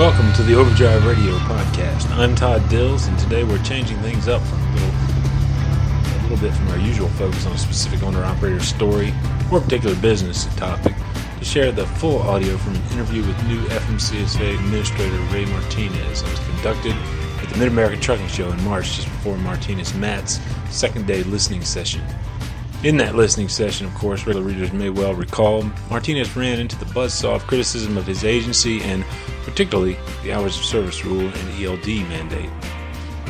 Welcome to the Overdrive Radio podcast. I'm Todd Dills, and today we're changing things up from a little, a little bit from our usual focus on a specific owner-operator story or particular business topic to share the full audio from an interview with new FMCSA Administrator Ray Martinez that was conducted at the Mid American Trucking Show in March, just before Martinez MATS second day listening session. In that listening session, of course, regular readers may well recall, Martinez ran into the buzzsaw of criticism of his agency and particularly the hours of service rule and ELD mandate.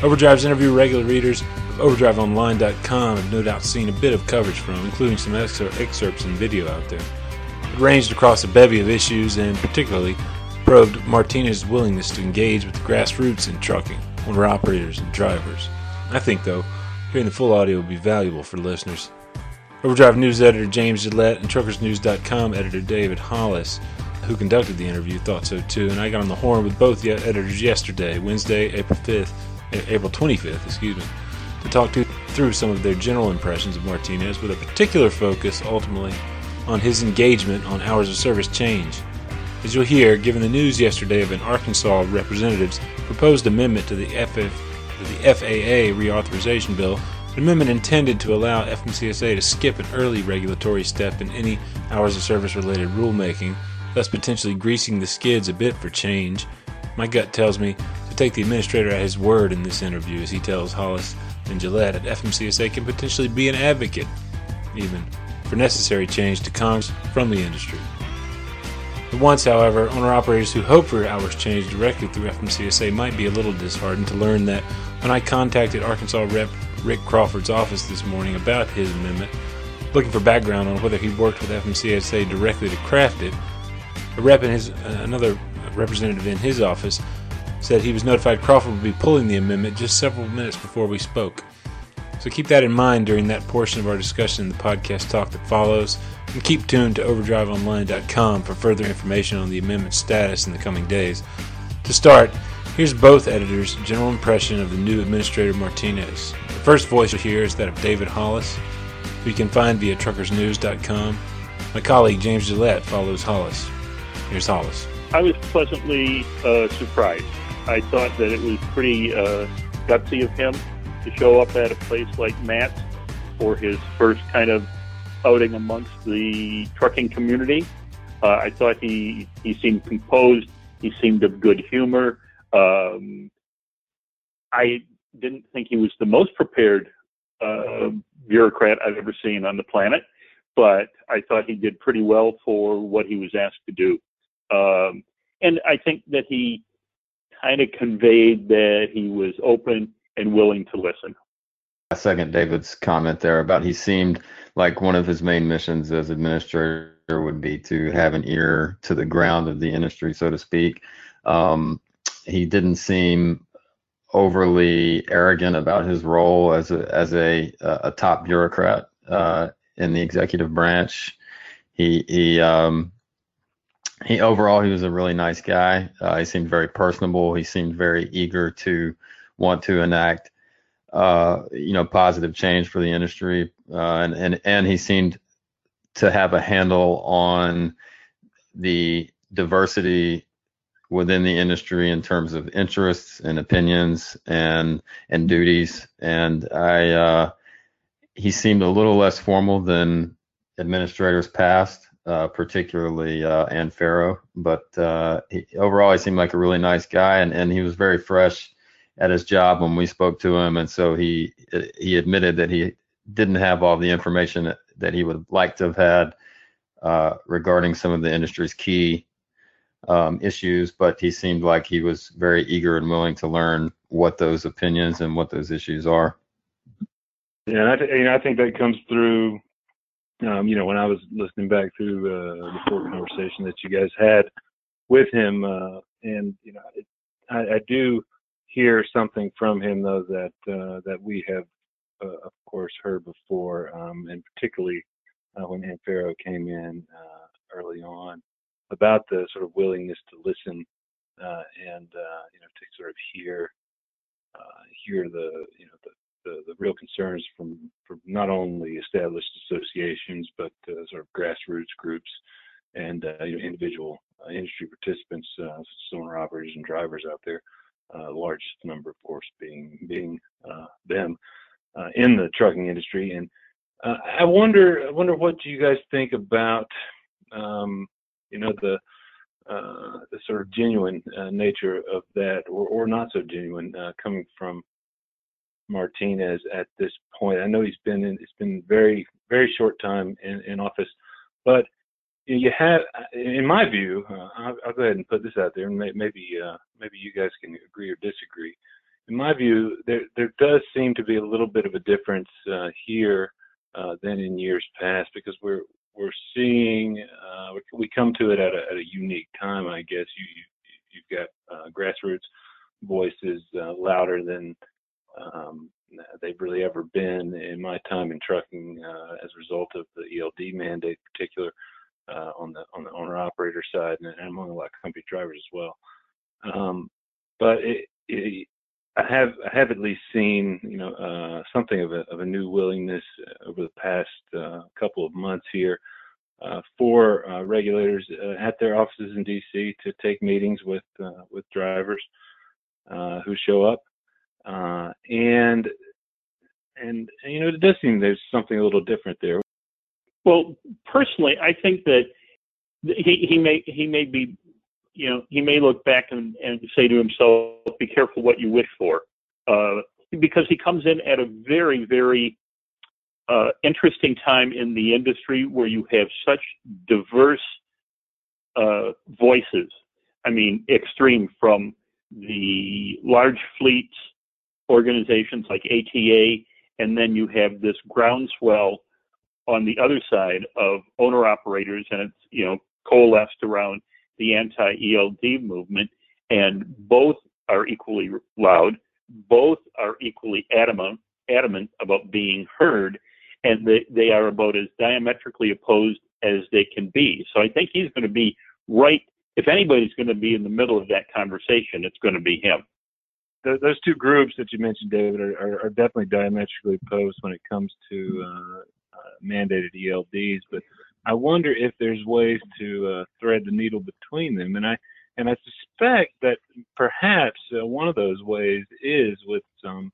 Overdrive's interview regular readers of overdriveonline.com have no doubt seen a bit of coverage from, including some excerpts and video out there. It ranged across a bevy of issues and particularly probed Martinez's willingness to engage with the grassroots in trucking, owner operators, and drivers. I think, though, hearing the full audio would be valuable for listeners. Overdrive News editor James Jaillet and TruckersNews.com editor David Hollis, who conducted the interview, thought so too, and I got on the horn with both editors yesterday, Wednesday, April 5th, April 25th, excuse me, to talk to, through some of their general impressions of Martinez with a particular focus, ultimately, on his engagement on hours of service change. As you'll hear, given the news yesterday of an Arkansas representative's proposed amendment to the, FF, to the FAA reauthorization bill an amendment intended to allow FMCSA to skip an early regulatory step in any hours of service related rulemaking, thus potentially greasing the skids a bit for change. My gut tells me to take the administrator at his word in this interview as he tells Hollis and Jaillet that FMCSA can potentially be an advocate, even, for necessary change to Congress from the industry. At once, however, owner operators who hope for hours change directly through FMCSA might be a little disheartened to learn that when I contacted Arkansas Rep Rick Crawford's office this morning about his amendment, looking for background on whether he worked with FMCSA directly to craft it. A rep in his, uh, another representative in his office said he was notified Crawford would be pulling the amendment just several minutes before we spoke. So keep that in mind during that portion of our discussion in the podcast talk that follows, and keep tuned to overdriveonline.com for further information on the amendment status in the coming days. To start, here's both editors' general impression of the new Administrator Martinez. First voice you hear is that of David Hollis, who you can find via truckersnews.com. My colleague James Jaillet follows Hollis. Here's Hollis. I was pleasantly uh, surprised. I thought that it was pretty uh, gutsy of him to show up at a place like MATS for his first kind of outing amongst the trucking community. Uh, I thought he he seemed composed. He seemed of good humor. Um, I didn't think he was the most prepared uh, bureaucrat I've ever seen on the planet, but I thought he did pretty well for what he was asked to do. Um, and I think that he kind of conveyed that he was open and willing to listen. I second David's comment there about he seemed like one of his main missions as administrator would be to have an ear to the ground of the industry, so to speak. Um, he didn't seem overly arrogant about his role as a as a a top bureaucrat uh, in the executive branch. He he um, he overall he was a really nice guy. Uh, he seemed very personable. He seemed very eager to want to enact uh, you know positive change for the industry, uh, and and and he seemed to have a handle on the diversity within the industry in terms of interests and opinions and and duties. And I uh, he seemed a little less formal than administrators past, uh, particularly uh, Anne Ferro. But uh, he, overall, he seemed like a really nice guy, and, and he was very fresh at his job when we spoke to him. And so he he admitted that he didn't have all the information that, he would like to have had uh, regarding some of the industry's key um, issues, but he seemed like he was very eager and willing to learn what those opinions and what those issues are. Yeah, and I, th- I think that comes through. Um, you know, when I was listening back through uh, the full conversation that you guys had with him, uh, and you know, it, I, I, do hear something from him though that uh, that we have, uh, of course, heard before, um, and particularly uh, when Anne Ferro came in uh, early on about the sort of willingness to listen uh, and uh, you know to sort of hear uh, hear the you know the, the, the real concerns from from not only established associations but uh, sort of grassroots groups and uh, you know, individual uh, industry participants, uh, owner operators and drivers out there. Uh, large number, of course, being being them in the trucking industry. And I wonder, I wonder what do you guys think about, um, you know, the uh, the sort of genuine uh, nature of that, or, or not so genuine, coming from Martinez at this point. I know he's been in, it's been very very short time in, in office, but you have, in my view, uh, I'll, I'll, go ahead and put this out there, and maybe uh, maybe you guys can agree or disagree. In my view, there there does seem to be a little bit of a difference uh, here uh, than in years past because we're we're seeing uh, we come to it at a, at a unique time. I guess you, you you've got uh, grassroots voices uh, louder than um, they've really ever been in my time in trucking as a result of the ELD mandate, in particular uh, on the on the owner operator side and, among a lot of company drivers as well. Um, but it, I have I have at least seen you know uh, something of a of a new willingness uh, over the past uh, couple of months here uh, for uh, regulators at their offices in D.C. to take meetings with with drivers who show up and and you know it does seem there's something a little different there well, personally, I think that he he may he may be, you know, he may look back and, and say to himself, "Be careful what you wish for," uh, because he comes in at a very very uh, interesting time in the industry where you have such diverse uh, voices. I mean, extreme from the large fleets organizations like ATA, and then you have this groundswell on the other side of owner operators, and it's you know coalesced around the anti-ELD movement, and both are equally loud, both are equally adamant adamant about being heard, and they, they are about as diametrically opposed as they can be. So I think he's going to be right. If anybody's going to be in the middle of that conversation, it's going to be him. those two groups that you mentioned, David, are, are, definitely diametrically opposed when it comes to uh, mandated ELDs, but I wonder if there's ways to uh, thread the needle between them. And I and I suspect that perhaps uh, one of those ways is with some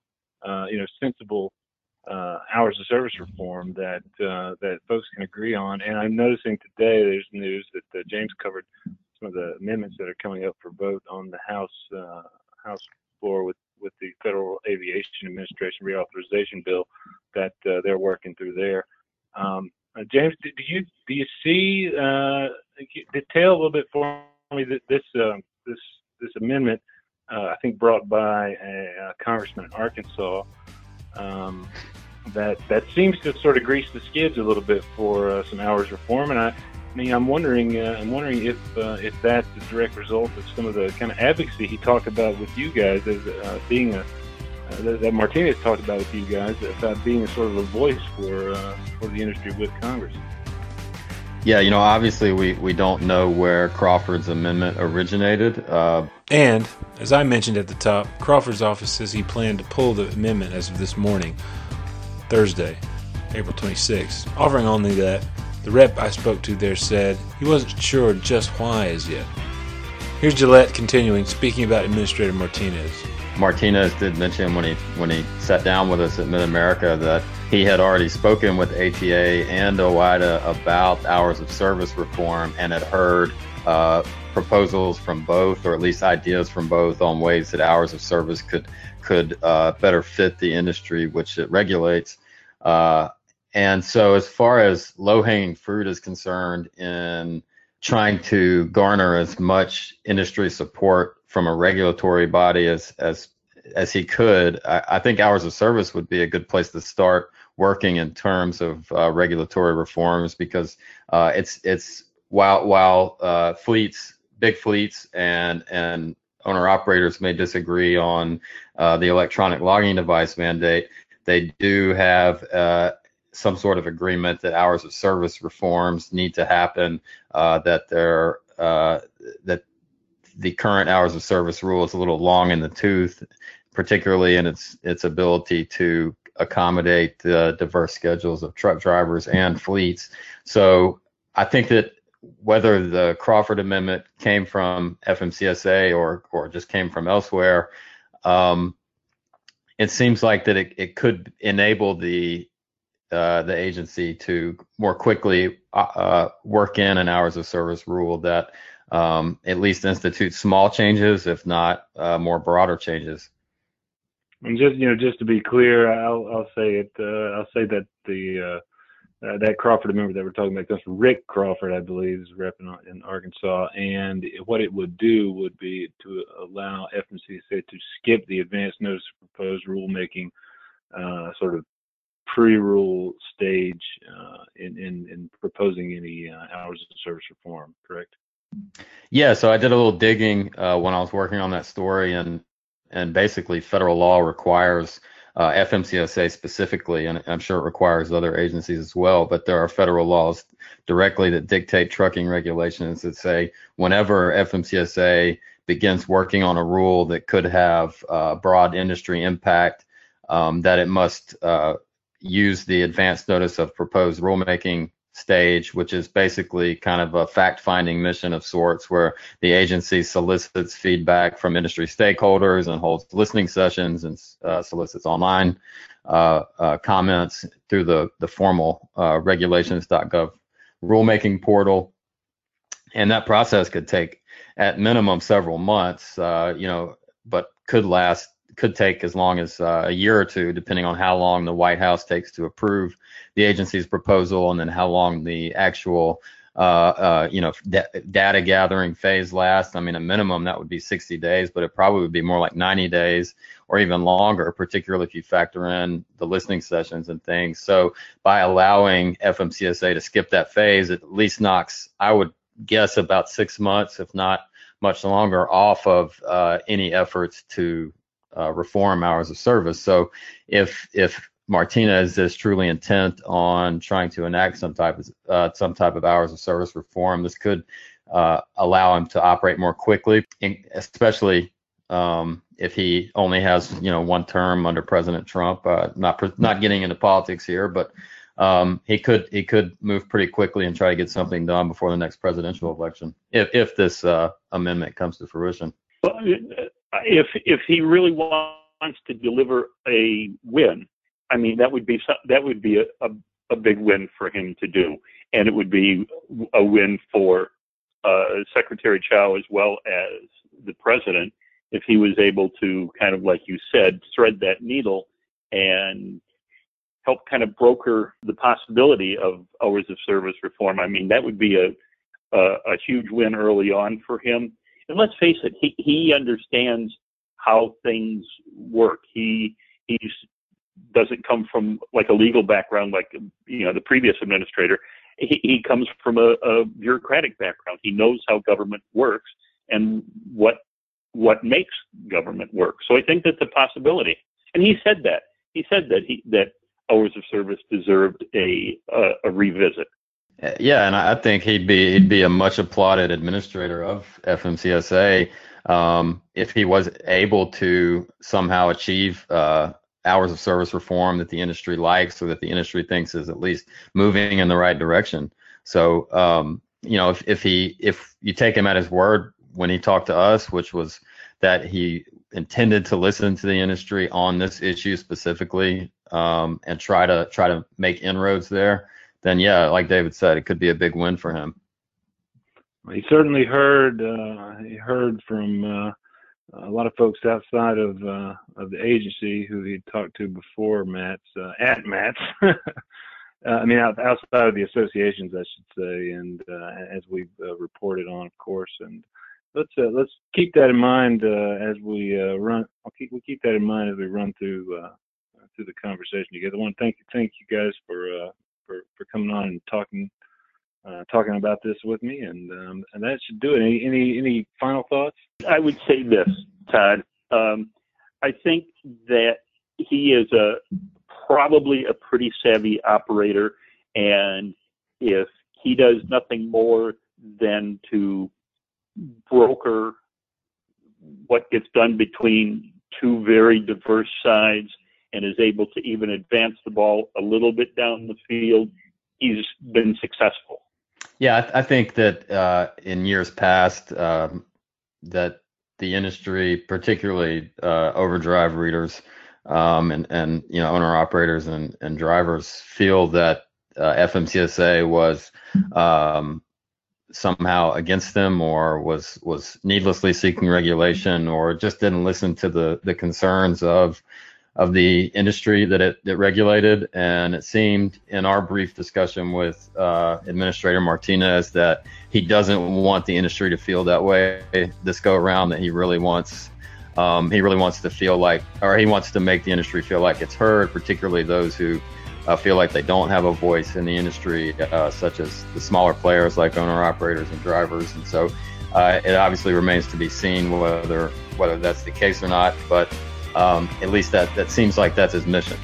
uh, you know sensible uh, hours of service reform that uh, that folks can agree on. And I'm noticing today there's news that uh, James covered some of the amendments that are coming up for vote on the House House floor with with the Federal Aviation Administration reauthorization bill that they're working through there. Um, uh, James, do you do you see uh, detail a little bit for me that this uh, this this amendment uh, I think brought by a, a congressman in Arkansas um, that that seems to sort of grease the skids a little bit for uh, some hours reform, and I, I mean I'm wondering uh, I'm wondering if if that's a direct result of some of the kind of advocacy he talked about with you guys as being a uh, that, that, Martinez talked about with you guys about being a sort of a voice for uh, for the industry with Congress. Yeah, you know, obviously we, we don't know where Crawford's amendment originated. Uh, and as I mentioned at the top, Crawford's office says he planned to pull the amendment as of this morning, Thursday, April 26th. Offering only that, the rep I spoke to there said he wasn't sure just why as yet. Here's Jaillet continuing, speaking about Administrator Martinez. Martinez did mention when he when he sat down with us at Mid America that he had already spoken with ATA and OOIDA about hours of service reform and had heard uh, proposals from both, or at least ideas from both, on ways that hours of service could could uh, better fit the industry which it regulates. Uh, and so, as far as low hanging fruit is concerned, in trying to garner as much industry support from a regulatory body as as as he could, I, I, think hours of service would be a good place to start working in terms of uh, regulatory reforms because uh, it's it's while while uh, fleets, big fleets, and and owner operators may disagree on uh, the electronic logging device mandate, they do have uh, some sort of agreement that hours of service reforms need to happen, uh, that they're that the current hours of service rule is a little long in the tooth, particularly in its its ability to accommodate the diverse schedules of truck drivers and fleets. So I think that whether the Crawford Amendment came from FMCSA or or just came from elsewhere, um, it seems like that it, it could enable the uh, the agency to more quickly uh, uh, work in an hours of service rule that um, at least institute small changes, if not uh, more broader changes. And just you know, just to be clear, I'll I'll say it. Uh, I'll say that the uh, that Crawford amendment that we're talking about from Rick Crawford, I believe, is rep in, in, Arkansas. And what it would do would be to allow FMCSA to skip the advance notice of proposed rulemaking uh, sort of pre-rule stage uh, in, in, in, proposing any uh, hours of service reform, correct? Yeah, so I did a little digging uh, when I was working on that story, and and basically federal law requires uh, FMCSA specifically, and I'm sure it requires other agencies as well, but there are federal laws directly that dictate trucking regulations that say whenever FMCSA begins working on a rule that could have uh, broad industry impact, um, that it must uh, use the advance notice of proposed rulemaking stage, which is basically kind of a fact finding mission of sorts where the agency solicits feedback from industry stakeholders and holds listening sessions and uh, solicits online uh, uh, comments through the, the formal uh, regulations.gov rulemaking portal. And that process could take at minimum several months, uh, you know, but could last could take as long as uh, a year or two, depending on how long the White House takes to approve the agency's proposal, and then how long the actual uh, uh, you know d- data gathering phase lasts. I mean, a minimum that would be 60 days, but it probably would be more like 90 days or even longer, particularly if you factor in the listening sessions and things. So by allowing FMCSA to skip that phase, it at least knocks, I would guess, about six months, if not much longer, off of uh, any efforts to uh, reform hours of service. So if if Martinez is truly intent on trying to enact some type of uh, some type of hours of service reform, this could uh, allow him to operate more quickly, especially um, if he only has you know one term under President Trump. Uh, not not getting into politics here, but um, he could he could move pretty quickly and try to get something done before the next presidential election if if this uh, amendment comes to fruition. Well, if if he really wants to deliver a win, I mean that would be that would be a, a, a big win for him to do, and it would be a win for uh, Secretary Chao as well as the president if he was able to kind of like you said thread that needle and help kind of broker the possibility of hours of service reform. I mean that would be a a, a huge win early on for him and let's face it, he, he understands how things work. He he doesn't come from like a legal background like you know the previous administrator. He, he comes from a, a bureaucratic background. He knows how government works and what what makes government work. So I think that's a possibility. And he said that. He said that he that hours of service deserved a a, a revisit. Yeah, and I think he'd be he'd be a much applauded administrator of FMCSA um, if he was able to somehow achieve uh, hours of service reform that the industry likes or that the industry thinks is at least moving in the right direction. So um, you know, if if he if you take him at his word when he talked to us, which was that he intended to listen to the industry on this issue specifically um, and try to try to make inroads there then yeah, like David said, it could be a big win for him. he certainly heard uh, he heard from uh, a lot of folks outside of uh, of the agency who he'd talked to before MATS uh, at MATS. Uh, I mean, outside of the associations, I should say, and uh, as we've reported on, of course, and let's let's keep that in mind as we run. I'll keep we keep that in mind as we run through through the conversation together. I want to thank you, thank you guys for for, for coming on and talking uh, talking about this with me, and um, and that should do it. Any any any final thoughts? I would say this, Todd. Um, I think that he is a probably a pretty savvy operator, and if he does nothing more than to broker what gets done between two very diverse sides and is able to even advance the ball a little bit down the field, he's been successful. Yeah, I, th- I think that uh, in years past, um, that the industry, particularly uh, overdrive readers um, and and you know owner operators and and drivers, feel that uh, FMCSA was um, somehow against them or was was needlessly seeking regulation or just didn't listen to the the concerns of of the industry that it, it regulated. And it seemed in our brief discussion with uh, Administrator Martinez that he doesn't want the industry to feel that way this go around, that he really wants. Um, he really wants to feel like, or he wants to make the industry feel like it's heard, particularly those who uh, feel like they don't have a voice in the industry, uh, such as the smaller players like owner operators and drivers. And so uh, it obviously remains to be seen whether whether that's the case or not. But um, at least that, that seems like that's his mission.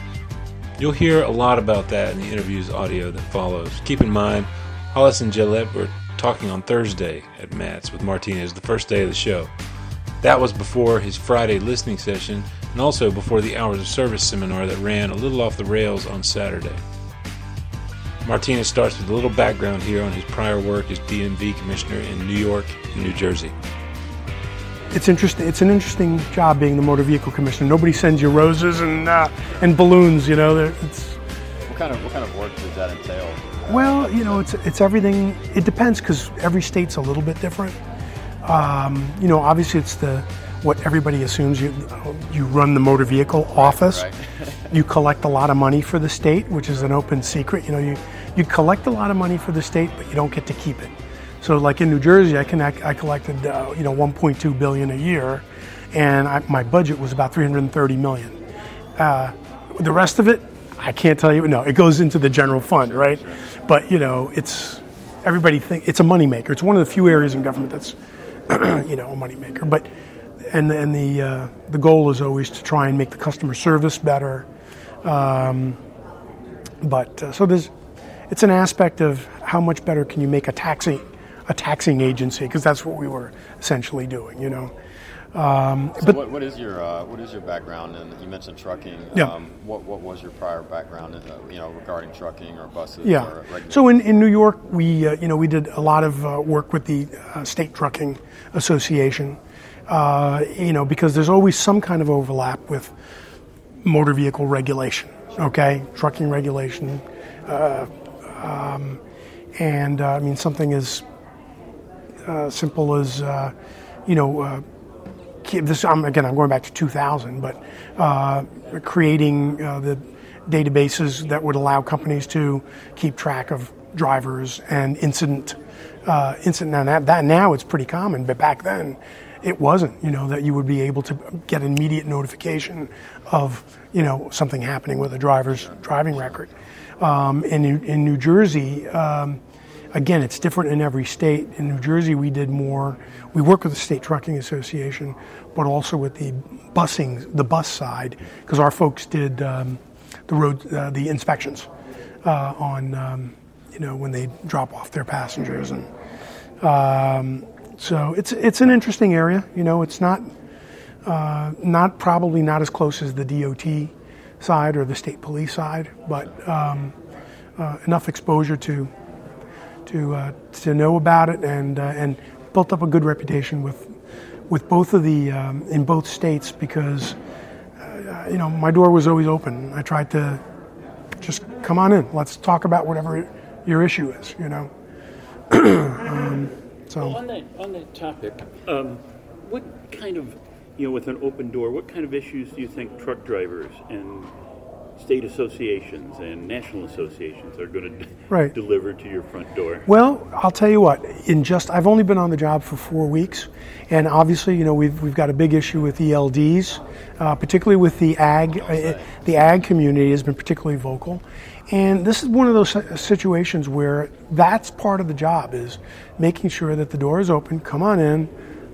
You'll hear a lot about that in the interview's audio that follows. Keep in mind, Hollis and Jaillet were talking on Thursday at MATS with Martinez, the first day of the show. That was before his Friday listening session and also before the Hours of Service seminar that ran a little off the rails on Saturday. Martinez starts with a little background here on his prior work as DMV commissioner in New York and New Jersey it's interesting. It's an interesting job being the motor vehicle commissioner. Nobody sends you roses and uh, and balloons. You know, it's. What kind of what kind of work does that entail? Well, you know, it's it's everything. It depends because every state's a little bit different. Um, you know, obviously it's the what everybody assumes you you run the motor vehicle office. Right. you collect a lot of money for the state, which is an open secret. You know, you you collect a lot of money for the state, but you don't get to keep it. So, like in New Jersey, I, connect, I collected uh, you know 1.2 billion a year, and I, my budget was about 330 million. Uh, the rest of it, I can't tell you. No, it goes into the general fund, right? But you know, it's everybody think it's a moneymaker. It's one of the few areas in government that's you know a moneymaker. But and and the uh, the goal is always to try and make the customer service better. Um, but uh, so there's it's an aspect of how much better can you make a taxi a taxing agency because that's what we were essentially doing, you know. Um, so but what, what is your uh, what is your background? And you mentioned trucking. Yeah. Um, what what was your prior background, in, uh, you know, regarding trucking or buses? Yeah. Or so in, in New York, we uh, you know we did a lot of uh, work with the uh, state trucking association. Uh, you know because there's always some kind of overlap with motor vehicle regulation. Okay, trucking regulation. Um, and I mean something is uh, simple as, uh, you know, uh, this I'm, again, I'm going back to 2000, but uh, creating the databases that would allow companies to keep track of drivers and incident incident. Now that, that now it's pretty common, but back then it wasn't. You know that you would be able to get immediate notification of you know something happening with a driver's driving record. Um, in in New Jersey. Um, Again, it's different in every state. In New Jersey, we did more. We work with the State Trucking Association, but also with the busing, the bus side, because our folks did um, the road, uh, the inspections uh, on, um, you know, when they drop off their passengers, and um, so it's it's an interesting area. You know, it's not uh, not probably not as close as the DOT side or the state police side, but um, uh, enough exposure to to uh, to know about it and uh, and built up a good reputation with with both of the um, in both states because uh, you know my door was always open. I tried to just come on in. Let's talk about whatever your issue is. You know. um, so well, on that on that topic, um, what kind of you know with an open door, what kind of issues do you think truck drivers and state associations and national associations are going to right. deliver to your front door? Well, I'll tell you what. In just, I've only been on the job for four weeks, and obviously, you know, we've we've got a big issue with ELDs, uh, particularly with the ag. Uh, the ag community has been particularly vocal, and this is one of those situations where that's part of the job is making sure that the door is open. Come on in.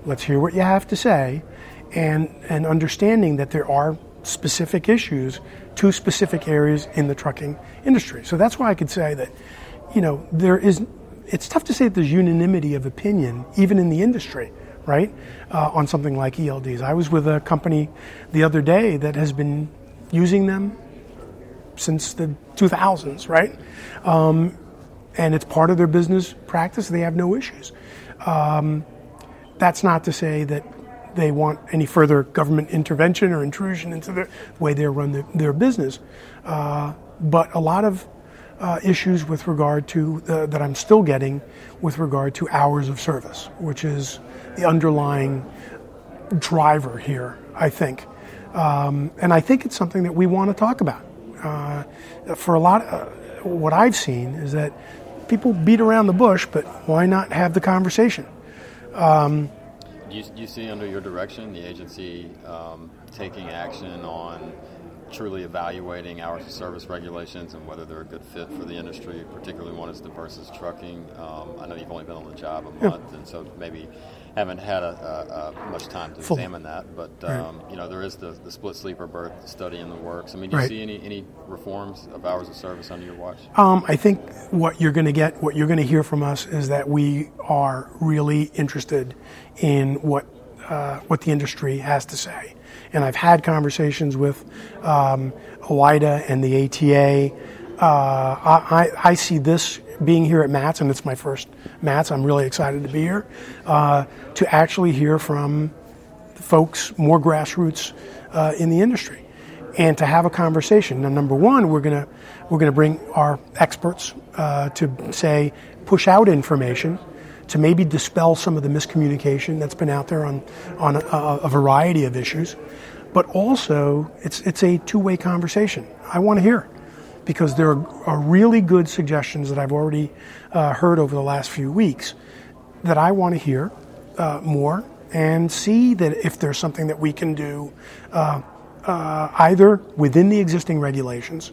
Let's hear what you have to say, and and understanding that there are specific issues to specific areas in the trucking industry. So that's why I could say that, you know, there is, it's tough to say that there's unanimity of opinion, even in the industry, right, uh, on something like ELDs. I was with a company the other day that has been using them since the 2000s, right? Um, and it's part of their business practice. They have no issues. Um, that's not to say that they want any further government intervention or intrusion into the way they run the, their business. Uh, but a lot of uh, issues with regard to uh, that I'm still getting with regard to hours of service, which is the underlying driver here, I think. Um, and I think it's something that we want to talk about. Uh, for a lot, of, uh, what I've seen is that people beat around the bush, but why not have the conversation? Um, you, you, see under your direction the agency um, taking action on truly evaluating hours of service regulations and whether they're a good fit for the industry, particularly one as diverse as trucking. Um, I know you've only been on the job a month, yeah. and so maybe haven't had a, a, a much time to Full. examine that. But um, right. you know, there is the, the, split sleeper berth study in the works. I mean, do you right. see any, any reforms of hours of service under your watch? Um, I think what you're going to get, what you're going to hear from us, is that we are really interested in what uh, what the industry has to say and I've had conversations with um, OOIDA and the ATA. Uh, I, I, see this being here at MATS, and it's my first MATS. I'm really excited to be here uh, to actually hear from folks, more grassroots uh, in the industry, and to have a conversation. Now, number one, we're gonna we're gonna bring our experts uh, to say push out information to maybe dispel some of the miscommunication that's been out there on, on a, a variety of issues. But also, it's, it's a two way conversation. I want to hear because there are, really good suggestions that I've already uh, heard over the last few weeks that I want to hear uh, more and see that if there's something that we can do uh, uh either within the existing regulations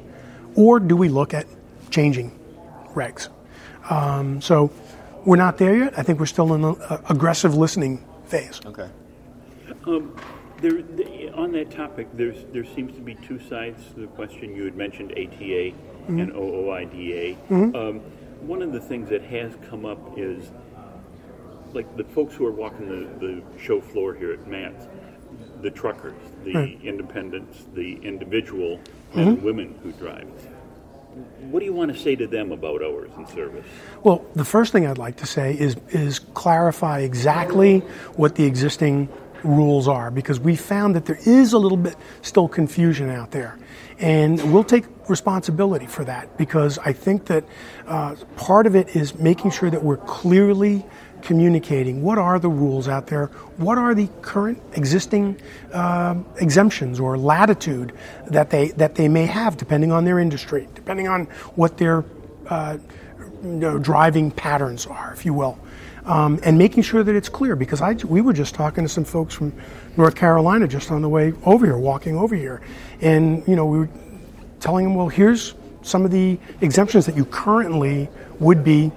or do we look at changing regs. Um, so we're not there yet. I think we're still in an aggressive listening phase. Okay. Um, there, on that topic, there's there seems to be two sides to the question. You had mentioned ATA mm-hmm. and OOIDA. Mm-hmm. Um, one of the things that has come up is like the folks who are walking the, the show floor here at MATS, the truckers, the right. independents, the individual men mm-hmm. and women who drive what do you want to say to them about hours and service? Well, the first thing I'd like to say is is clarify exactly what the existing rules are because we found that there is a little bit still confusion out there. And we'll take responsibility for that because I think that uh, part of it is making sure that we're clearly communicating. What are the rules out there, what are the current existing uh, exemptions or latitude that they that they may have, depending on their industry, depending on what their uh, you know, driving patterns are, if you will. Um, and making sure that it's clear because I, we were just talking to some folks from North Carolina just on the way over here, walking over here, and you know we were telling them, well, here's some of the exemptions that you currently would be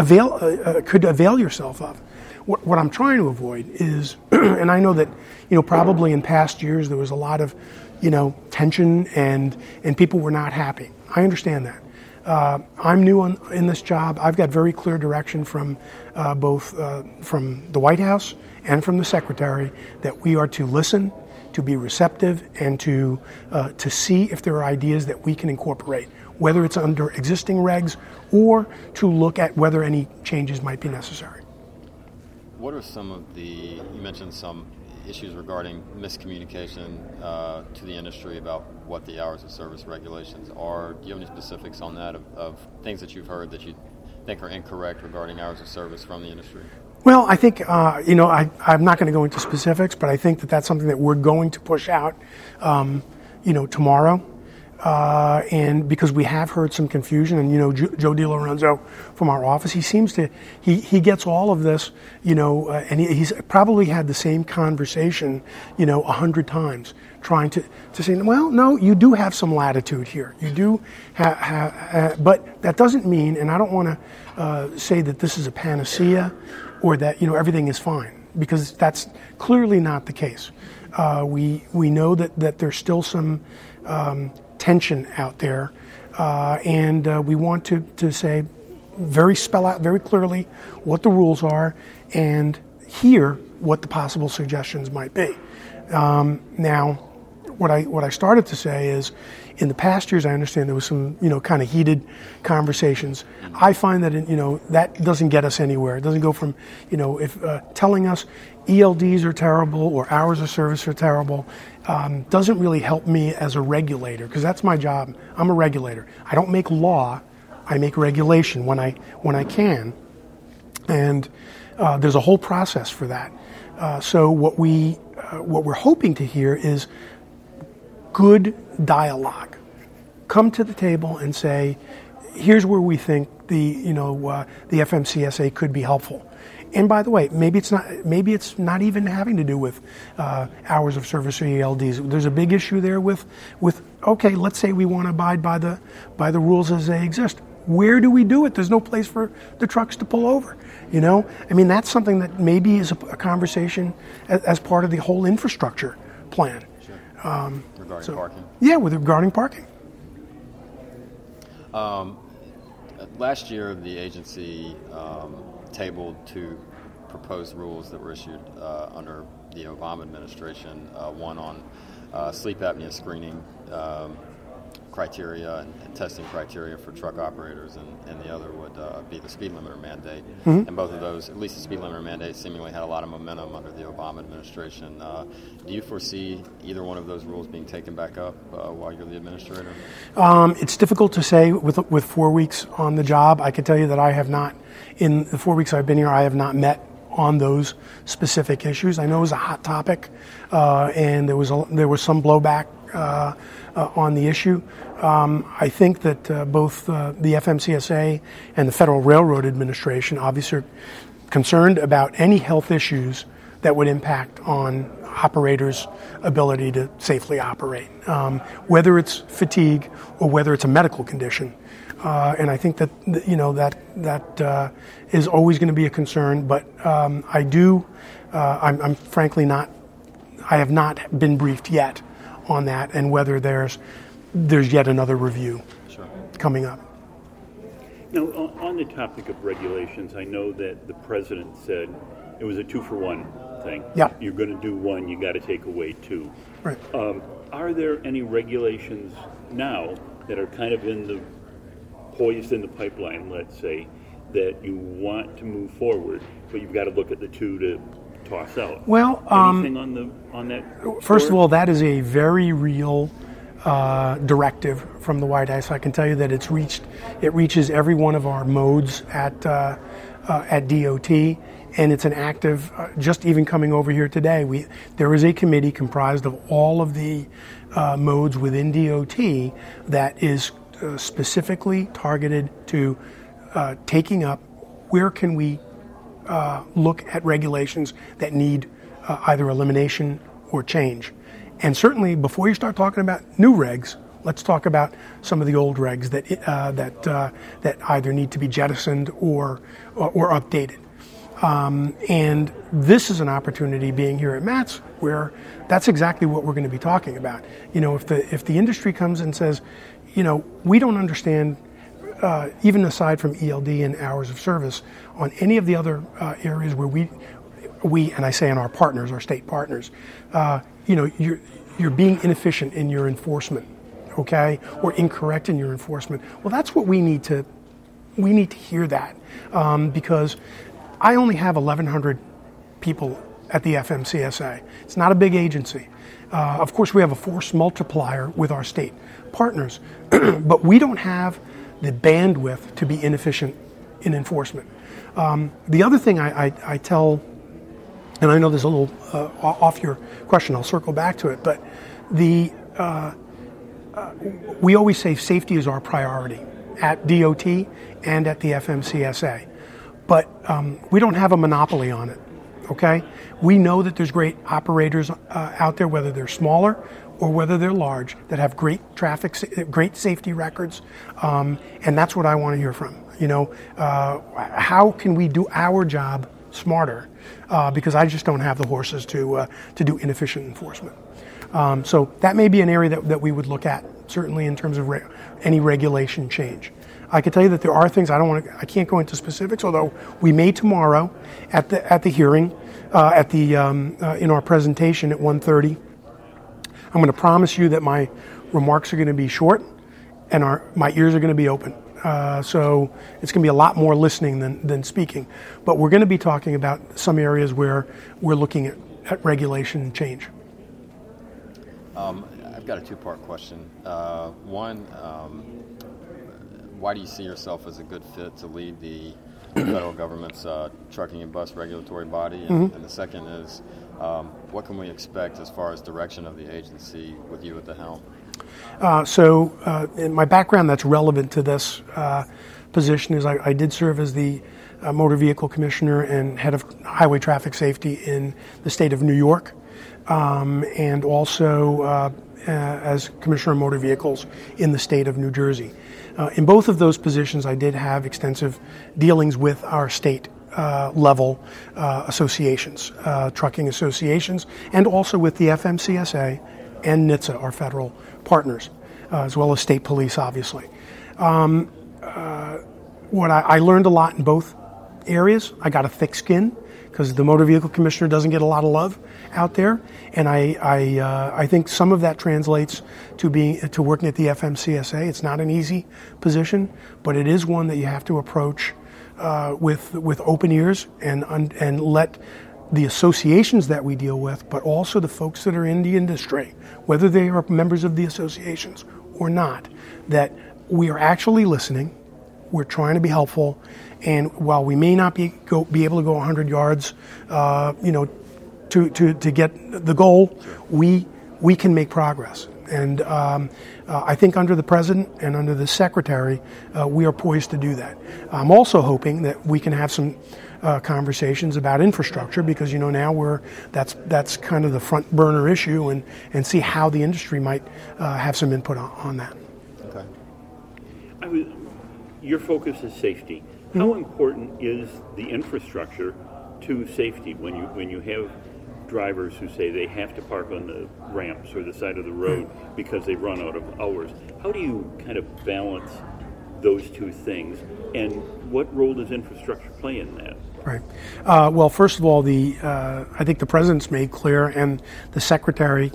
avail, uh, uh, could avail yourself of. What, what I'm trying to avoid is, and I know that, you know, probably in past years there was a lot of, you know, tension and, and people were not happy. I understand that. Uh, I'm new on, in this job. I've got very clear direction from uh, both uh, from the White House and from the Secretary that we are to listen, to be receptive, and to uh, to see if there are ideas that we can incorporate whether it's under existing regs or to look at whether any changes might be necessary. What are some of the, you mentioned some issues regarding miscommunication uh, to the industry about what the hours of service regulations are. Do you have any specifics on that of, of things that you've heard that you think are incorrect regarding hours of service from the industry? Well, I think, uh, you know, I, am not going to go into specifics, but I think that that's something that we're going to push out, um, you know, tomorrow. Uh, and because we have heard some confusion, and you know, Joe, Joe DeLorenzo from our office, he seems to he he gets all of this, you know, uh, and he, he's probably had the same conversation, you know, a hundred times, trying to to say, well, no, you do have some latitude here, you do, have, ha, but that doesn't mean, and I don't want to uh, say that this is a panacea, or that you know everything is fine, because that's clearly not the case. Uh, we we know that that there's still some. Um, tension out there. Uh, and uh, we want to, to say, very spell out very clearly what the rules are and hear what the possible suggestions might be. Um, now, what I, what I started to say is in the past years, I understand there was some, you know, kind of heated conversations. I find that, you know, that doesn't get us anywhere. It doesn't go from, you know, if uh, telling us ELDs are terrible or hours of service are terrible um, doesn't really help me as a regulator because that's my job. I'm a regulator. I don't make law. I make regulation when I when I can, and uh, there's a whole process for that. Uh, so what we uh, what we're hoping to hear is good dialogue. Come to the table and say, here's where we think the you know uh, the FMCSA could be helpful. And by the way, maybe it's not maybe it's not even having to do with uh, hours of service or ELDs. There's a big issue there with with okay, let's say we want to abide by the by the rules as they exist. Where do we do it? There's no place for the trucks to pull over. You know, I mean that's something that maybe is a, a conversation as, as, part of the whole infrastructure plan. Sure. Um, regarding so, parking. Yeah, with regarding parking. Um, last year, the agency um, tabled two proposed rules that were issued uh, under the Obama administration. Uh, one on uh, sleep apnea screening um, criteria and, and, testing criteria for truck operators, and, and the other would uh, be the speed limiter mandate. Mm-hmm. And both of those, at least the speed limiter mandate, seemingly had a lot of momentum under the Obama administration. Uh, do you foresee either one of those rules being taken back up uh, while you're the administrator? Um, it's difficult to say with with four weeks on the job. I can tell you that I have not, in the four weeks I've been here, I have not met on those specific issues. I know it was a hot topic, uh, and there was a, there was some blowback uh, uh, on the issue. Um, I think that uh, both uh, the FMCSA and the Federal Railroad Administration obviously are concerned about any health issues that would impact on operators' ability to safely operate, um, whether it's fatigue or whether it's a medical condition. Uh, and I think that you know that that uh, is always going to be a concern. But um, I do, uh, I'm, I'm, frankly not, I have not been briefed yet on that, and whether there's there's yet another review sure. coming up. Now, on the topic of regulations, I know that the president said it was a two for one thing. Yeah. You're going to do one, you got to take away two. Right. Um, are there any regulations now that are kind of in the poised in the pipeline, let's say, that you want to move forward, but you've got to look at the two to toss out? Well, anything um, on the on that? First of all, that is a very real uh, directive from the White House. I can tell you that it's reached it reaches every one of our modes at uh, uh, at DOT, and it's an active. Uh, just even coming over here today, we there is a committee comprised of all of the uh, modes within DOT that is uh, specifically targeted to taking up where can we look at regulations that need either elimination or change. And certainly, before you start talking about new regs, let's talk about some of the old regs that uh, that uh, that either need to be jettisoned or or, or updated. Um, and this is an opportunity, being here at MATS, where that's exactly what we're going to be talking about. You know, if the if the industry comes and says, you know, we don't understand. Uh, even aside from ELD and hours of service, on any of the other uh, areas where we, we and I say in our partners, our state partners, uh, you know, you're, you're being inefficient in your enforcement, okay, or incorrect in your enforcement. Well, that's what we need to, we need to hear that um, because I only have 1,100 people at the FMCSA. It's not a big agency. Uh, of course, we have a force multiplier with our state partners, but we don't have the bandwidth to be inefficient in enforcement. Um, the other thing I, I, I tell and I know there's a little uh, off your question. I'll circle back to it, but the uh, uh, we always say safety is our priority at DOT and at the FMCSA, but um, we don't have a monopoly on it. Okay, we know that there's great operators uh, out there, whether they're smaller or whether they're large, that have great traffic, great safety records, um, and that's what I want to hear from. You know, uh, how can we do our job smarter? uh, because I just don't have the horses to, uh, to do inefficient enforcement. Um, so that may be an area that, that we would look at, certainly in terms of re- any regulation change. I can tell you that there are things I don't want to, I can't go into specifics, although we may tomorrow at the, at the hearing, uh, at the, um, uh, in our presentation at 1.30. I'm going to promise you that my remarks are going to be short, and our, my ears are going to be open. Uh, so it's going to be a lot more listening than, than speaking. But we're going to be talking about some areas where we're looking at, at regulation and change. Um, I've got a two part question. Uh, one, um, why do you see yourself as a good fit to lead the federal government's uh, trucking and bus regulatory body? And, mm-hmm. and the second is, um, what can we expect as far as direction of the agency with you at the helm? Uh, so, uh, in my background that's relevant to this uh, position is I, I, did serve as the uh, motor vehicle commissioner and head of highway traffic safety in the state of New York, um, and also uh, uh, as commissioner of motor vehicles in the state of New Jersey. in both of those positions, I did have extensive dealings with our state uh, level uh, associations, uh, trucking associations, and also with the FMCSA and NHTSA, our federal partners, uh, as well as state police, obviously. Um, what I, I, learned a lot in both areas. I got a thick skin because the motor vehicle commissioner doesn't get a lot of love out there, and I I, uh, I think some of that translates to being to working at the FMCSA. It's not an easy position, but it is one that you have to approach uh, with with open ears and and let the associations that we deal with, but also the folks that are in the industry, whether they are members of the associations or not, that we are actually listening. We're trying to be helpful, and while we may not be go, be able to go 100 yards, uh, you know, to, to, to get the goal, we we can make progress. And um, uh, I think under the president and under the secretary, uh, we are poised to do that. I'm also hoping that we can have some uh, conversations about infrastructure because you know now we're that's that's kind of the front burner issue and and see how the industry might uh, have some input on, on that. Okay. Was, your focus is safety. How mm-hmm. important is the infrastructure to safety when you when you have drivers who say they have to park on the ramps or the side of the road because they run out of hours? How do you kind of balance those two things, and what role does infrastructure play in that? Right. Uh, well, first of all, the uh, I think the president's made clear, and the secretary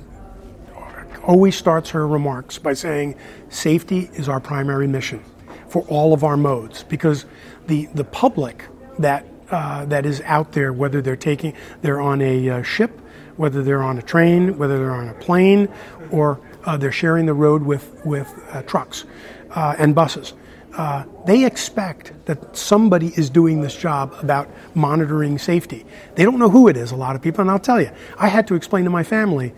always starts her remarks by saying, "Safety is our primary mission for all of our modes," because the the public that uh, that is out there, whether they're taking they're on a uh, ship, whether they're on a train, whether they're on a plane, or uh, they're sharing the road with with uh, trucks and buses uh, they expect that somebody is doing this job about monitoring safety. They don't know who it is, a lot of people, and I'll tell you, I had to explain to my family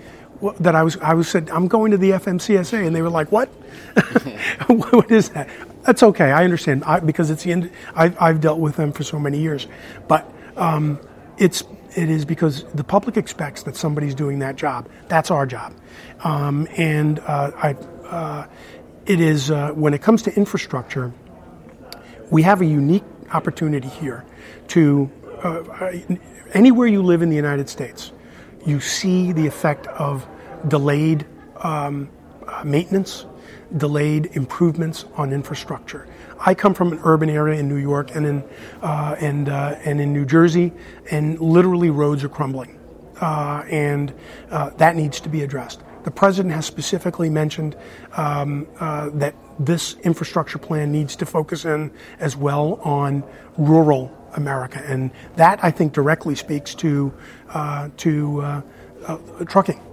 that I was, I was said, I'm going to the FMCSA, and they were like, what? what is that? That's okay, I understand, I, because it's the end, I've, I've, dealt with them for so many years. But um, it's, it is because the public expects that somebody's doing that job. That's our job. Um, and uh, I, uh, it is uh, when it comes to infrastructure, we have a unique opportunity here to uh, anywhere you live in the United States, you see the effect of delayed um, uh, maintenance, delayed improvements on infrastructure. I come from an urban area in New York and in uh, and uh, and in New Jersey, and literally roads are crumbling, uh, and uh, that needs to be addressed. The president has specifically mentioned um, uh, that this infrastructure plan needs to focus in as well on rural America, and that I think directly speaks to uh, to trucking.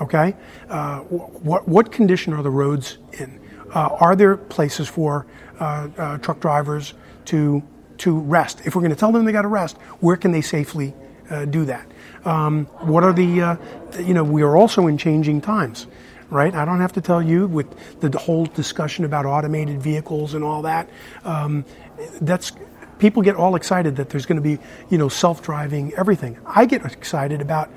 Okay, uh, what what condition are the roads in? Uh, are there places for truck drivers to to rest? If we're going to tell them they got to rest, where can they safely do that? Um, what are the, uh, you know, we are also in changing times, right? I don't have to tell you with the whole discussion about automated vehicles and all that. Um, that's people get all excited that there's going to be, you know, self-driving everything. I get excited about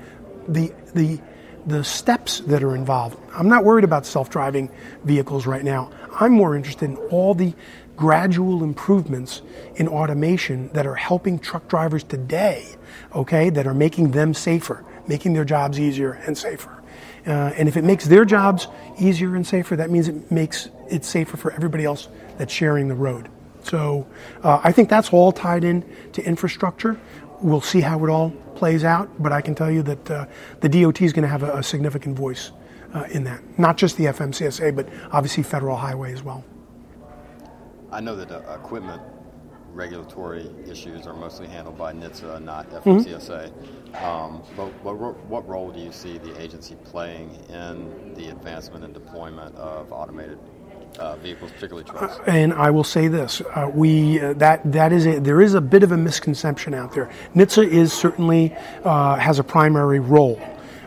the the the steps that are involved. I'm not worried about self-driving vehicles right now. I'm more interested in all the gradual improvements in automation that are helping truck drivers today, okay, that are making them safer, making their jobs easier and safer. Uh, and if it makes their jobs easier and safer, that means it makes it safer for everybody else that's sharing the road. So uh, I think that's all tied in to infrastructure. We'll see how it all plays out, but I can tell you that uh, the DOT is going to have a, a significant voice uh, in that. Not just the FMCSA, but obviously federal highway as well. I know that uh, equipment regulatory issues are mostly handled by NHTSA, not Mm-hmm. FMCSA. Um, but what, what role do you see the agency playing in the advancement and deployment of automated uh, vehicles, particularly trucks? And I will say this: uh, we uh, that that is a, there is a bit of a misconception out there. NHTSA is certainly uh, has a primary role,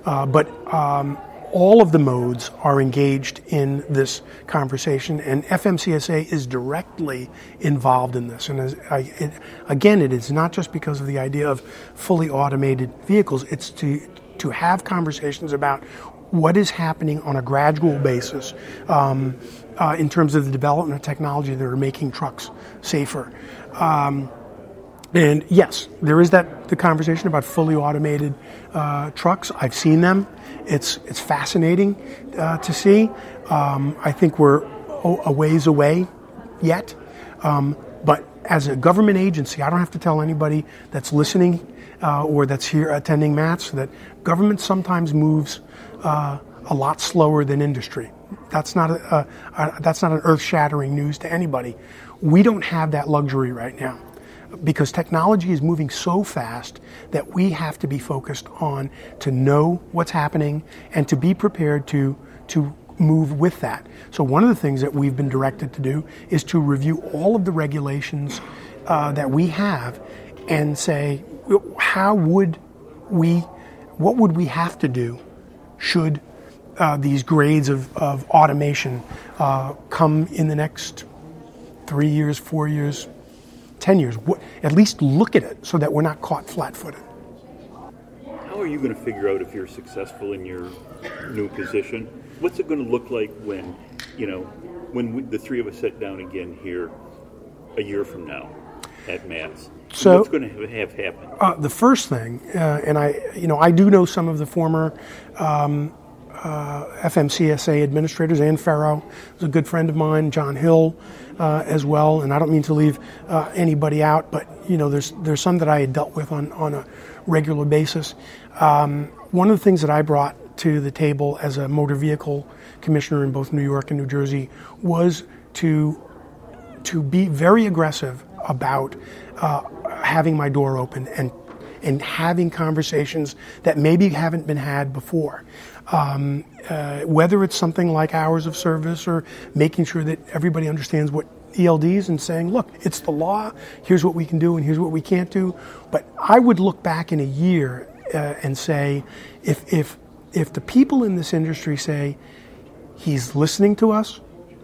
uh, but um, all of the modes are engaged in this conversation, and FMCSA is directly involved in this. And as I, it, again, it is not just because of the idea of fully automated vehicles; it's to to have conversations about what is happening on a gradual basis um, uh, in terms of the development of technology that are making trucks safer. Um, and yes, there is that the conversation about fully automated uh, trucks. I've seen them. It's it's fascinating uh, to see. Um, I think we're a ways away yet, um, but as a government agency, I don't have to tell anybody that's listening uh, or that's here attending MATS that government sometimes moves uh, a lot slower than industry. That's not a, a, a that's not an earth-shattering news to anybody. We don't have that luxury right now because technology is moving so fast that we have to be focused on to know what's happening and to be prepared to to move with that. So one of the things that we've been directed to do is to review all of the regulations uh, that we have and say how would we what would we have to do should uh, these grades of, of automation uh, come in the next three years, four years, 10 years. What, at least look at it so that we're not caught flat footed. How are you going to figure out if you're successful in your new position? What's it going to look like when, you know, when we, the three of us sit down again here a year from now at MATS? So- what's going to have, have happen? Uh, the first thing, uh, and I, you know, I do know some of the former um, uh, FMCSA administrators. Anne Ferro is a good friend of mine. John Hill, uh, as well. And I don't mean to leave uh, anybody out, but you know, there's there's some that I had dealt with on on a regular basis. Um, one of the things that I brought to the table as a motor vehicle commissioner in both New York and New Jersey was to to be very aggressive about uh, having my door open and and having conversations that maybe haven't been had before. Um, uh, whether it's something like hours of service or making sure that everybody understands what ELDs and saying, look, it's the law, here's what we can do and here's what we can't do. But I would look back in a year uh, and say, if, if, if the people in this industry say, he's listening to us,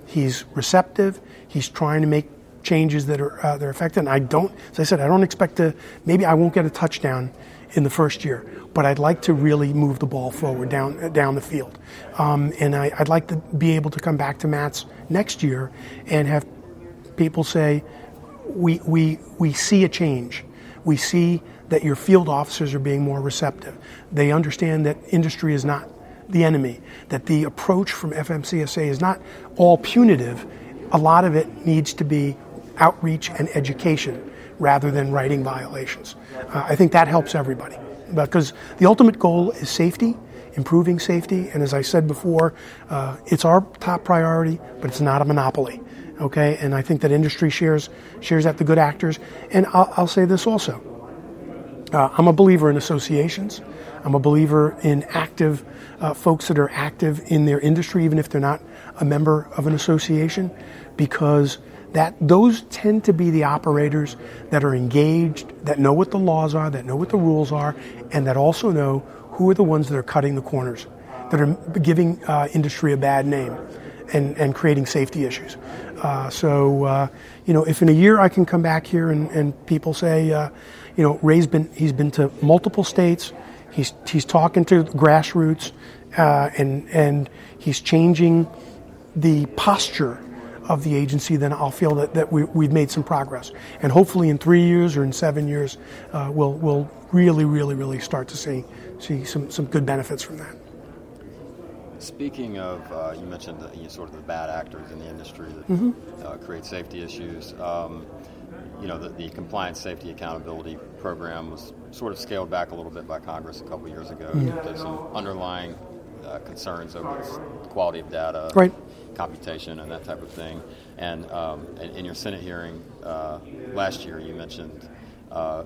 he's receptive, he's trying to make changes that are uh, that are effective. And I don't, as I said, I don't expect to. Maybe I won't get a touchdown in the first year, but I'd like to really move the ball forward down down the field. Um, and I, I'd like to be able to come back to MATS next year and have people say, we we we see a change. We see that your field officers are being more receptive. They understand that industry is not the enemy. That the approach from FMCSA is not all punitive. A lot of it needs to be outreach and education rather than writing violations. Uh, I think that helps everybody because the ultimate goal is safety, improving safety, and as I said before, uh, it's our top priority, but it's not a monopoly. Okay, and I think that industry shares shares that the good actors. And I'll, I'll say this also: uh, I'm a believer in associations. I'm a believer in active uh, folks that are active in their industry, even if they're not a member of an association, because that those tend to be the operators that are engaged, that know what the laws are, that know what the rules are, and that also know who are the ones that are cutting the corners, that are giving uh, industry a bad name, and, and creating safety issues. Uh, so, uh, you know, if in a year I can come back here and, and people say, uh, you know, Ray's been he's been to multiple states, he's he's talking to grassroots, uh, and and he's changing the posture of the agency, then I'll feel that, that we, we've made some progress. And hopefully in three years or in seven years, uh, we'll, we'll really, really, really start to see, see some, some good benefits from that. Speaking of, uh, you mentioned the, you know, sort of the bad actors in the industry that uh, create safety issues. Um, you know, the, the compliance safety accountability program was sort of scaled back a little bit by Congress a couple years ago due to some underlying uh, concerns over quality of data, right. Computation, and that type of thing. And um, in, your Senate hearing uh, last year, you mentioned uh,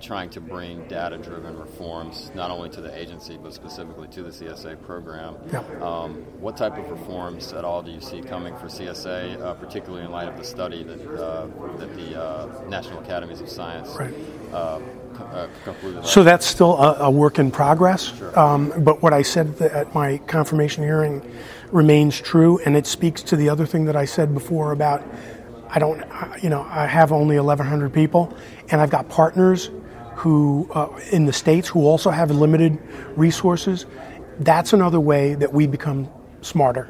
trying to bring data driven reforms not only to the agency but specifically to the CSA program. Yeah. Um, what type of reforms at all do you see coming for CSA, uh, particularly in light of the study that, uh, that the uh, National Academies of Science right. Uh, uh, concluded? So that's still a, a work in progress. Sure. Um, but what I said at my confirmation hearing remains true, and it speaks to the other thing that I said before about I don't, you know, I have only 1,100 people, and I've got partners who uh, in the states who also have limited resources. That's another way that we become smarter.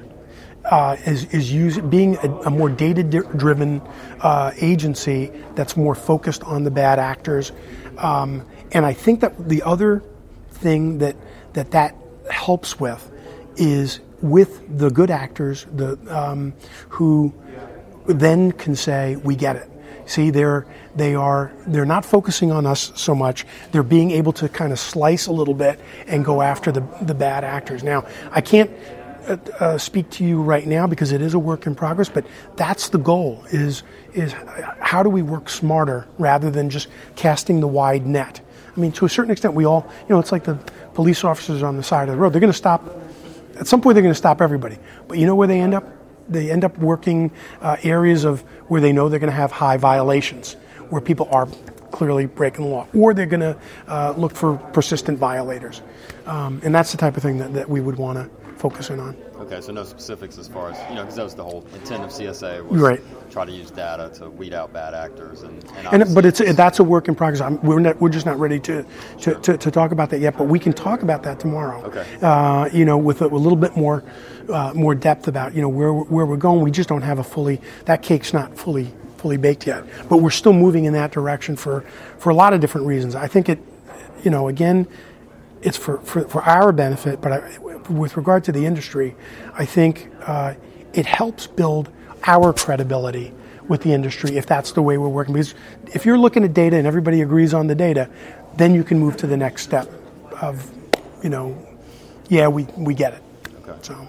Uh, is is using being a, a more data driven uh, agency that's more focused on the bad actors, um, and I think that the other thing that that that helps with is with the good actors, the um, who then can say we get it See, they're they are they're not focusing on us so much. They're being able to kind of slice a little bit and go after the the bad actors. Now, I can't uh, uh, speak to you right now because it is a work in progress, but that's the goal: is is how do we work smarter rather than just casting the wide net. I mean, to a certain extent, we all you know it's like the police officers on the side of the road. They're going to stop at some point. They're going to stop everybody, but you know where they end up? they end up working uh, areas of where they know they're going to have high violations, where people are clearly breaking the law, or they're going to uh, look for persistent violators. Um, and that's the type of thing that, that we would want to focus in on. Okay, so no specifics as far as, you know, because that was the whole intent of CSA was right. try to use data to weed out bad actors. And, and, and But it's, that's a work in progress. I'm, we're, not, we're just not ready to, to, to, to, talk about that yet, but we can talk about that tomorrow. Okay. Uh, you know, with a, a little bit more uh, more depth about you know where where we're going. We just don't have a fully that cake's not fully fully baked yet, but we're still moving in that direction for for a lot of different reasons. I think it, you know, again, it's for for, for our benefit, but I, with regard to the industry, I think uh, it helps build our credibility with the industry if that's the way we're working. Because if you're looking at data and everybody agrees on the data, then you can move to the next step of, you know, yeah, we, we get it. Okay. So.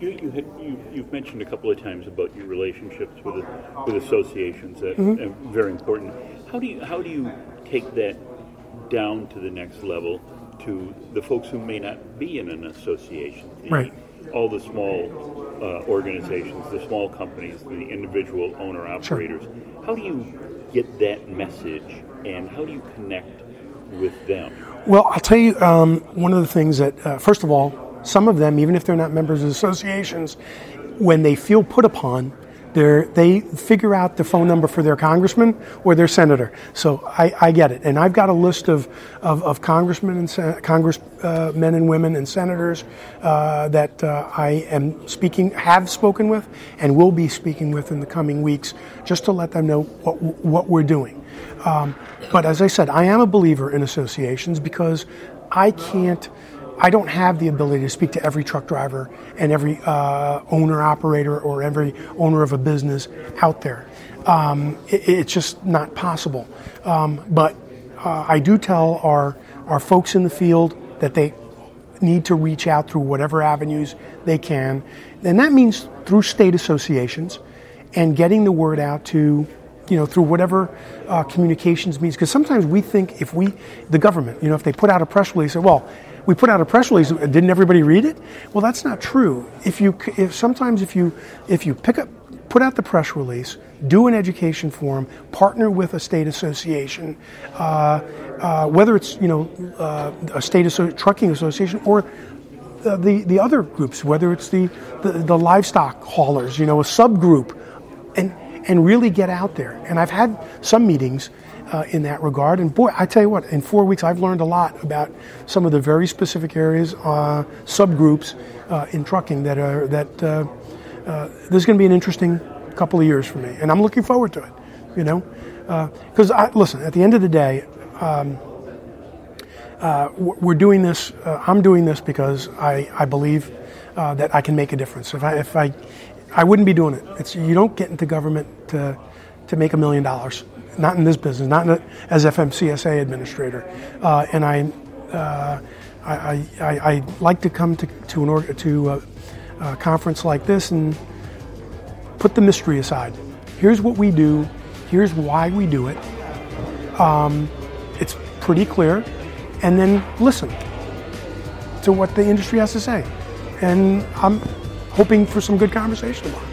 You, you had, you, you've mentioned a couple of times about your relationships with with associations. That mm-hmm. very important. How do you how do you take that down to the next level to the folks who may not be in an association? The, right. All the small uh, organizations, the small companies, the individual owner operators. Sure. How do you get that message, and how do you connect with them? Well, I'll tell you um, one of the things that, uh, first of all, some of them, even if they're not members of associations, when they feel put upon, they figure out the phone number for their congressman or their senator. So I, I get it. And I've got a list of, of, of congressmen and sen- congressmen uh, and women and senators uh, that uh, I am speaking, have spoken with, and will be speaking with in the coming weeks, just to let them know what, what we're doing. Um, but as I said, I am a believer in associations because I can't I don't have the ability to speak to every truck driver and every uh, owner operator or every owner of a business out there. Um, it, it's just not possible. Um, but uh, I do tell our our folks in the field that they need to reach out through whatever avenues they can, and that means through state associations and getting the word out to you know, through whatever uh, communications means. Because sometimes we think if we, the government, you know, if they put out a press release, well, we put out a press release. Didn't everybody read it? Well, that's not true. If you, if sometimes if you, if you pick up, put out the press release, do an education forum, partner with a state association, uh, uh, whether it's you know uh, a state asso- trucking association or the, the, the other groups, whether it's the, the, the livestock haulers, you know, a subgroup, and and really get out there. And I've had some meetings uh, in that regard. And boy, I tell you what, in four weeks, I've learned a lot about some of the very specific areas, uh, subgroups uh, in trucking that are that uh, uh, there's going to be an interesting couple of years for me, and I'm looking forward to it. You know, because uh, listen, at the end of the day. Um, we're doing this. I'm doing this because I, I believe that I can make a difference. If I, if I, I wouldn't be doing it. It's you don't get into government to to make a million dollars not in this business, not a, as FMCSA administrator. Uh, and I, uh, I, I, I, like to come to, to, an org, to a, a conference like this and put the mystery aside. Here's what we do, here's why we do it. Um, it's pretty clear. And then listen to what the industry has to say. And I'm hoping for some good conversation tomorrow.